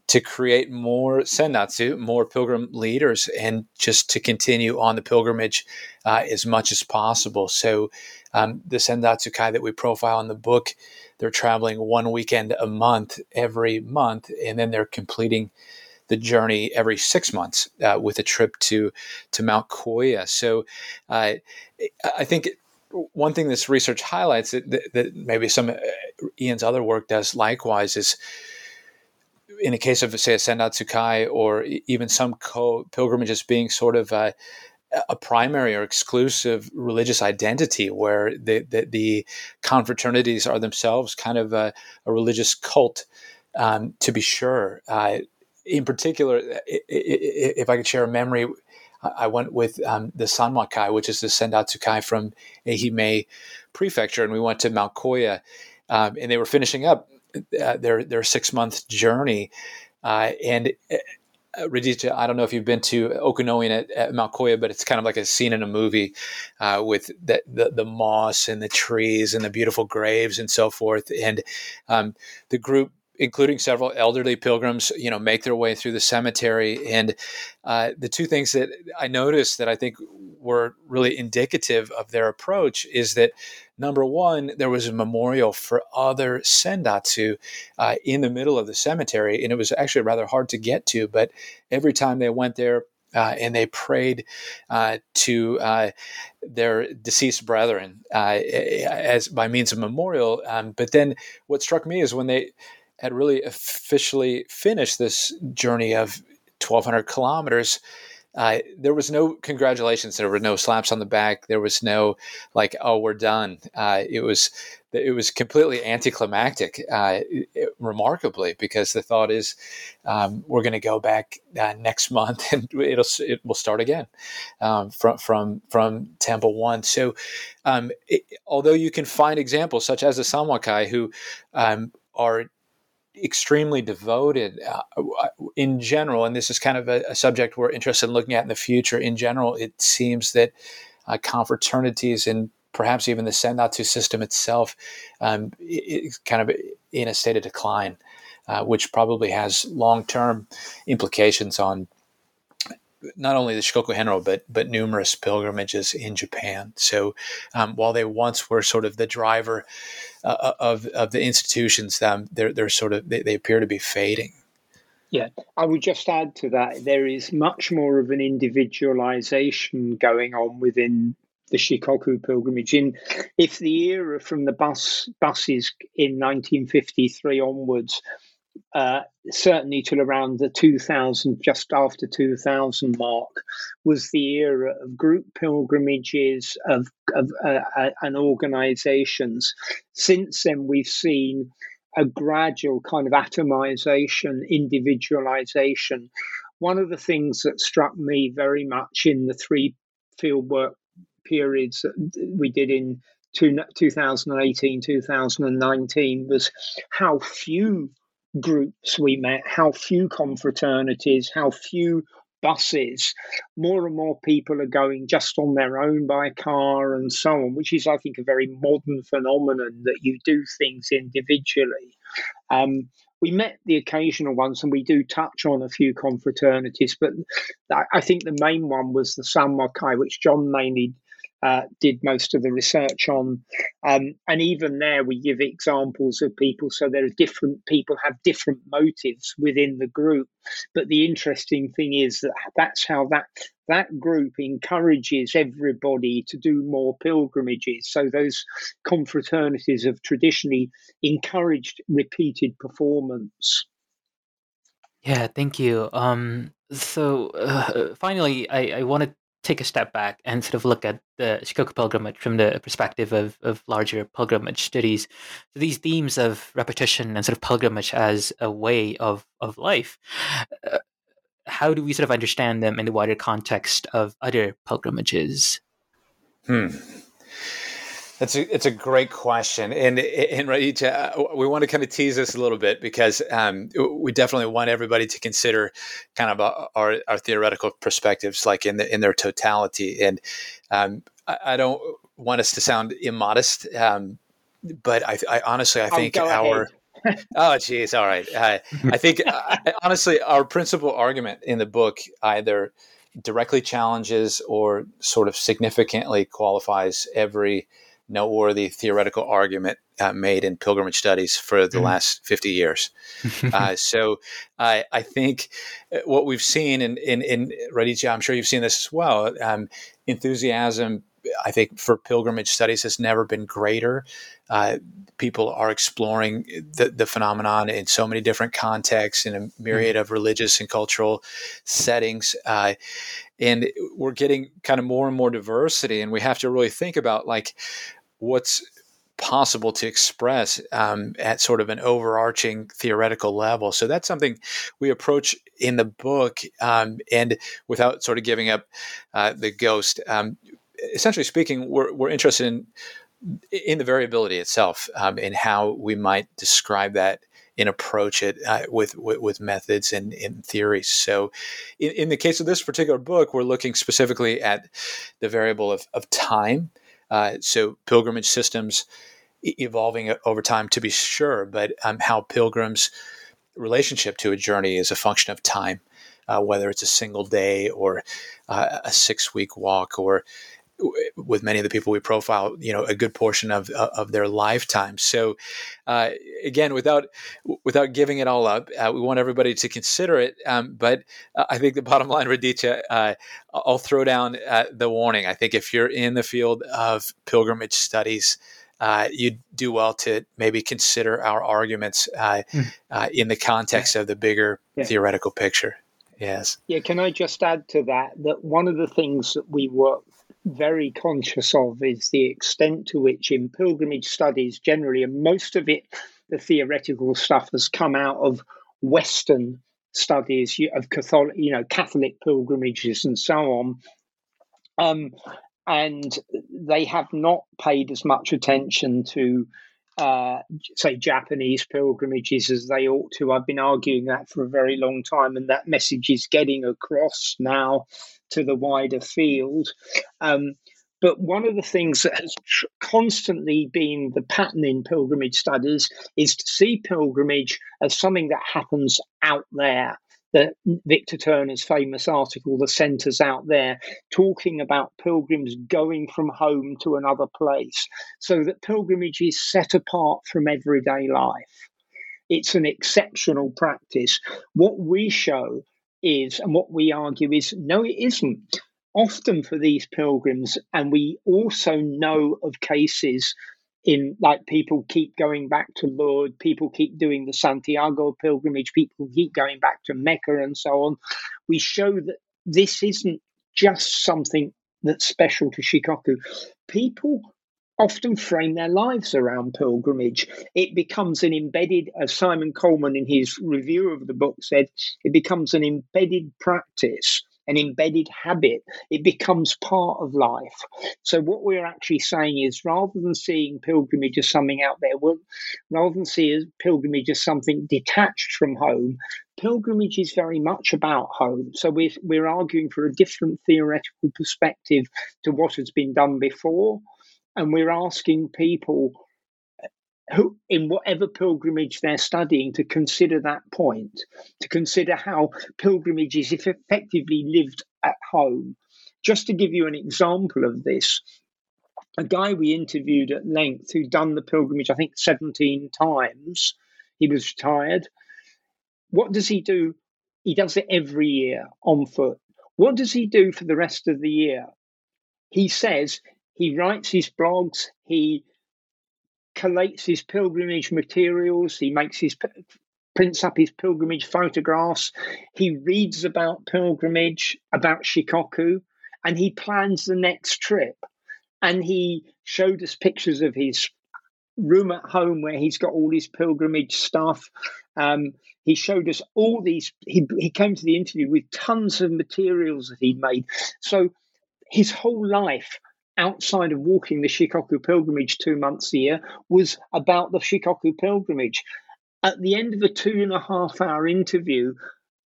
to create more sendatsu, more pilgrim leaders, and just to continue on the pilgrimage uh, as much as possible. So, um, the sendatsu kai that we profile in the book, they're traveling one weekend a month every month, and then they're completing the journey every six months uh, with a trip to to Mount Koya. So uh, I think one thing this research highlights that, that, that maybe some uh, Ian's other work does likewise is in the case of say a Sendatsu Kai or even some co pilgrimages being sort of a, a, primary or exclusive religious identity where the, the, the confraternities are themselves kind of a, a religious cult um, to be sure. Uh, in particular, if I could share a memory, I went with um, the Sanwa Kai, which is the Sendatsu Kai from Ehime Prefecture, and we went to Mount Koya, um, and they were finishing up uh, their their six month journey, uh, and. Uh, I don't know if you've been to Okunoin at, at, Mount Koya, but it's kind of like a scene in a movie uh, with the, the, the moss and the trees and the beautiful graves and so forth. And um, the group including several elderly pilgrims, you know, make their way through the cemetery. And uh, the two things that I noticed that I think were really indicative of their approach is that number one, there was a memorial for other sendatsu uh, in the middle of the cemetery, and it was actually rather hard to get to. But every time they went there, uh, and they prayed uh, to uh, their deceased brethren uh, as by means of memorial. Um, but then, what struck me is when they had really officially finished this journey of 1,200 kilometers, uh, there was no congratulations. There were no slaps on the back. There was no like, oh, we're done. Uh, it was it was completely anticlimactic, uh, remarkably, because the thought is um, we're going to go back uh, next month and it'll it will start again um, from from from Temple One. So, um, it, although you can find examples such as the Sanwakai who um, are extremely devoted uh, in general, and this is kind of a, a, subject we're interested in looking at in the future. In general, it seems that uh, confraternities and perhaps even the Sendatsu system itself um, is kind of in a state of decline, uh, which probably has long term implications on not only the Shikoku Henro, but but numerous pilgrimages in Japan. So um, while they once were sort of the driver uh, of of the institutions, um, they're they're sort of they, they appear to be fading. Yeah, I would just add to that there is much more of an individualization going on within the Shikoku pilgrimage. In if the era from the bus buses in 1953 onwards uh, certainly till around the 2000, just after 2000 mark, was the era of group pilgrimages of, of uh, uh, and organizations. Since then, we've seen a gradual kind of atomization, individualization. One of the things that struck me very much in the three fieldwork periods that we did in 2018, 2019 was how few groups we met, how few confraternities, how few buses. More and more people are going just on their own by car and so on, which is, I think, a very modern phenomenon that you do things individually. Um, we met the occasional ones and we do touch on a few confraternities, but I think the main one was the Sanwakai, which John mainly uh, did most of the research on. Um, and even there, we give examples of people. So there are different people have different motives within the group. But the interesting thing is that that's how that that group encourages everybody to do more pilgrimages. So those confraternities have traditionally encouraged repeated performance. Yeah, thank you. Um, so uh, finally, I, I want to take a step back and sort of look at the Shikoku pilgrimage from the perspective of, of larger pilgrimage studies. So these themes of repetition and sort of pilgrimage as a way of, of life, uh, how do we sort of understand them in the wider context of other pilgrimages? Hmm. That's a it's a great question, and and right, uh, we want to kind of tease this a little bit because um, we definitely want everybody to consider kind of uh, our, our theoretical perspectives, like in the in their totality. And um, I, I, don't want us to sound immodest, um, but I, I, honestly I think our oh geez, all right. I, I think honestly our principal argument in the book either directly challenges or sort of significantly qualifies every noteworthy theoretical argument uh, made in pilgrimage studies for the mm-hmm. last 50 years. uh, so I, I think uh, what we've seen in, in, in Raditya, I'm sure you've seen this as well, um, enthusiasm, I think, for pilgrimage studies has never been greater. Uh, people are exploring the, the phenomenon in so many different contexts in a myriad mm-hmm. of religious and cultural settings. Uh, and we're getting kind of more and more diversity, and we have to really think about like, what's possible to express um, at sort of an overarching theoretical level. So that's something we approach in the book, um, and without sort of giving up uh, the ghost. Um, essentially speaking, we're, we're interested in in the variability itself um, and how we might describe that and approach it uh, with, with, with methods and, theories. So, in, in, the case of this particular book, we're looking specifically at the variable of, of time uh, so pilgrimage systems evolving over time to be sure, but um, how pilgrims' relationship to a journey is a function of time, uh, whether it's a single day or uh, a six week walk or with many of the people we profile, you know, a good portion of of their lifetime. So, uh, again, without without giving it all up, uh, we want everybody to consider it. Um, but uh, I think the bottom line, Raditya, uh, I'll throw down uh, the warning. I think if you're in the field of pilgrimage studies. Uh, you do well to maybe consider our arguments mm. in the context yeah. of the bigger yeah. theoretical picture. Yes. Yeah, can I just add to that that one of the things that we were very conscious of is the extent to which in pilgrimage studies generally, and most of it, the theoretical stuff has come out of Western studies of Catholic, you know, Catholic pilgrimages and so on. Um, and they have not paid as much attention to, uh, say, Japanese pilgrimages as they ought to. I've been arguing that for a very long time, and that message is getting across now to the wider field. Um, but one of the things that has tr- constantly been the pattern in pilgrimage studies is to see pilgrimage as something that happens out there. The Victor Turner's famous article, The Centres Out There, talking about pilgrims going from home to another place, so that pilgrimage is set apart from everyday life. It's an exceptional practice. What we show is, and what we argue is, no, it isn't often for these pilgrims, and we also know of cases in like people keep going back to Lourdes, people keep doing the Santiago pilgrimage, people keep going back to Mecca and so on. We show that this isn't just something that's special to Shikoku. People often frame their lives around pilgrimage. It becomes an embedded, as Simon Coleman in his review of the book said, it becomes an embedded practice an embedded habit. It becomes part of life. So, what we're actually saying is rather than seeing pilgrimage as something out there, well, rather than seeing pilgrimage as something detached from home, pilgrimage is very much about home. So, we're, we're arguing for a different theoretical perspective to what has been done before. And we're asking people who, in whatever pilgrimage they're studying, to consider that point, to consider how pilgrimage is if effectively lived at home. Just to give you an example of this, a guy we interviewed at length who'd done the pilgrimage, I think, 17 times, he was retired. What does he do? He does it every year on foot. What does he do for the rest of the year? He says he writes his blogs, he collates his pilgrimage materials. He makes his prints up his pilgrimage photographs. He reads about pilgrimage, about Shikoku, and he plans the next trip. And he showed us pictures of his room at home where he's got all his pilgrimage stuff. Um, he showed us all these. He, he came to the interview with tons of materials that he'd made. So his whole life outside of walking the Shikoku pilgrimage two months a year was about the Shikoku pilgrimage. At the end of a two and a half hour interview,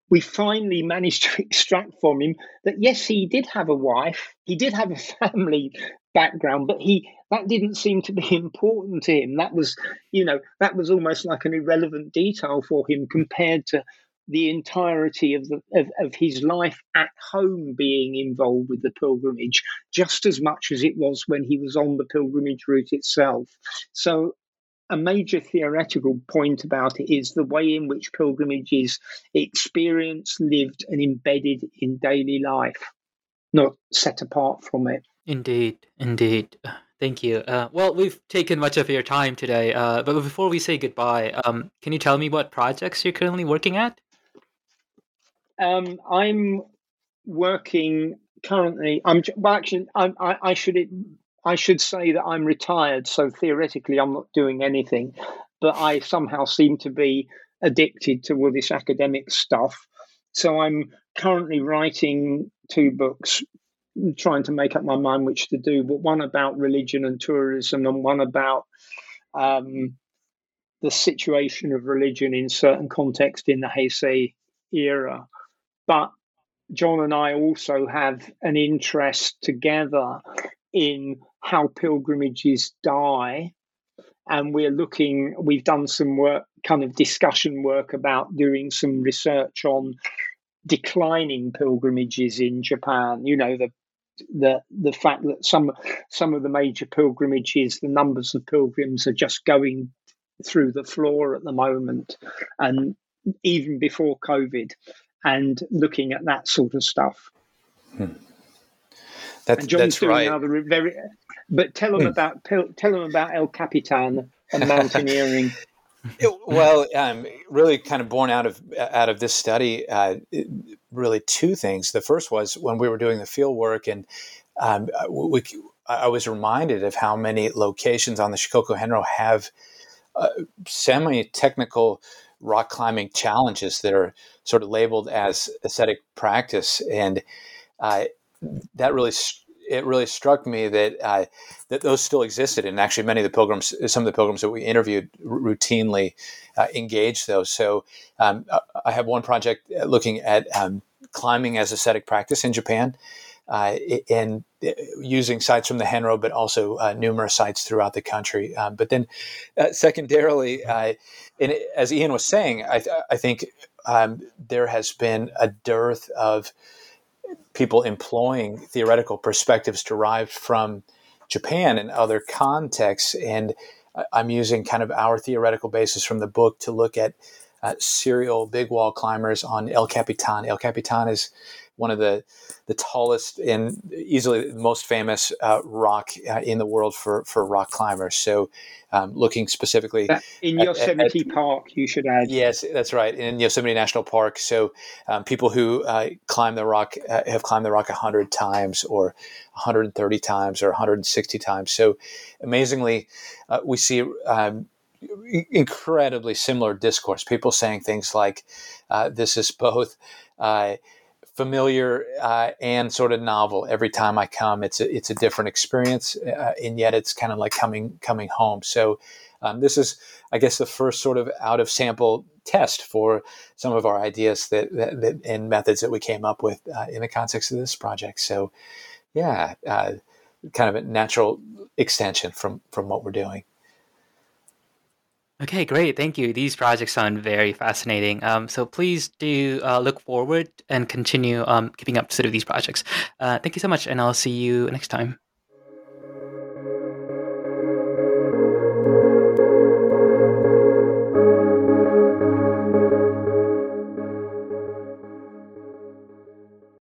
we finally managed to extract from him that yes, he did have a wife, he did have a family background, but he that didn't seem to be important to him. That was, you know, that was almost like an irrelevant detail for him compared to the entirety of, the, of, of his life at home being involved with the pilgrimage, just as much as it was when he was on the pilgrimage route itself. So, a major theoretical point about it is the way in which pilgrimage is experienced, lived, and embedded in daily life, not set apart from it. Indeed, indeed. Thank you. Uh, well, we've taken much of your time today, uh, but before we say goodbye, um, can you tell me what projects you're currently working at? Um, I'm working currently. I'm well, actually. I, I, I should I should say that I'm retired, so theoretically I'm not doing anything, but I somehow seem to be addicted to all this academic stuff. So I'm currently writing two books, trying to make up my mind which to do, but one about religion and tourism, and one about um, the situation of religion in certain context in the Heisei era. But John and I also have an interest together in how pilgrimages die. And we're looking, we've done some work, kind of discussion work about doing some research on declining pilgrimages in Japan. You know, the the the fact that some some of the major pilgrimages, the numbers of pilgrims are just going through the floor at the moment, and even before COVID and looking at that sort of stuff. Hmm. That's, and John's that's doing right. another very, but tell them Hmm. about tell, them about El Capitan and mountaineering. It, well, um, really, kind of born out of out of this study, uh, really two things. The first was when we were doing the field work, and um, we, I was reminded of how many locations on the Shikoku Henro have uh, semi-technical rock climbing challenges that are sort of labeled as ascetic practice, and uh, that really it really struck me that uh, that those still existed, and actually many of the pilgrims, some of the pilgrims that we interviewed, r- routinely uh, engaged those. So um, I have one project looking at um, climbing as ascetic practice in Japan. Uh, and uh, using sites from the Henro, but also uh, numerous sites throughout the country. Um, but then, secondarily, and as Ian was saying, I, th- I think um, there has been a dearth of people employing theoretical perspectives derived from Japan and other contexts. And I'm using kind of our theoretical basis from the book to look at uh, serial big wall climbers on El Capitan. El Capitan is one of the the tallest and easily most famous uh, rock uh, in the world for for rock climbers. So, um, looking specifically in Yosemite at, at, Park, you should add. Yes, that's right, in Yosemite National Park. So, um, people who uh, climb the rock uh, have climbed the rock hundred times, or 130 times, or 160 times. So, amazingly, uh, we see. Um, incredibly similar discourse. People saying things like, uh, "This is both uh, familiar uh, and sort of novel every time I come. It's a, it's a different experience, uh, and yet it's kind of like coming coming home. So um, this is, I guess, the first sort of out of sample test for some of our ideas that, that, that and methods that we came up with uh, in the context of this project. So yeah, uh, kind of a natural extension from from what we're doing. Okay, great. Thank you. These projects sound very fascinating. Um, so please do uh, look forward and continue um, keeping up to sort of these projects. Uh, thank you so much, and I'll see you next time.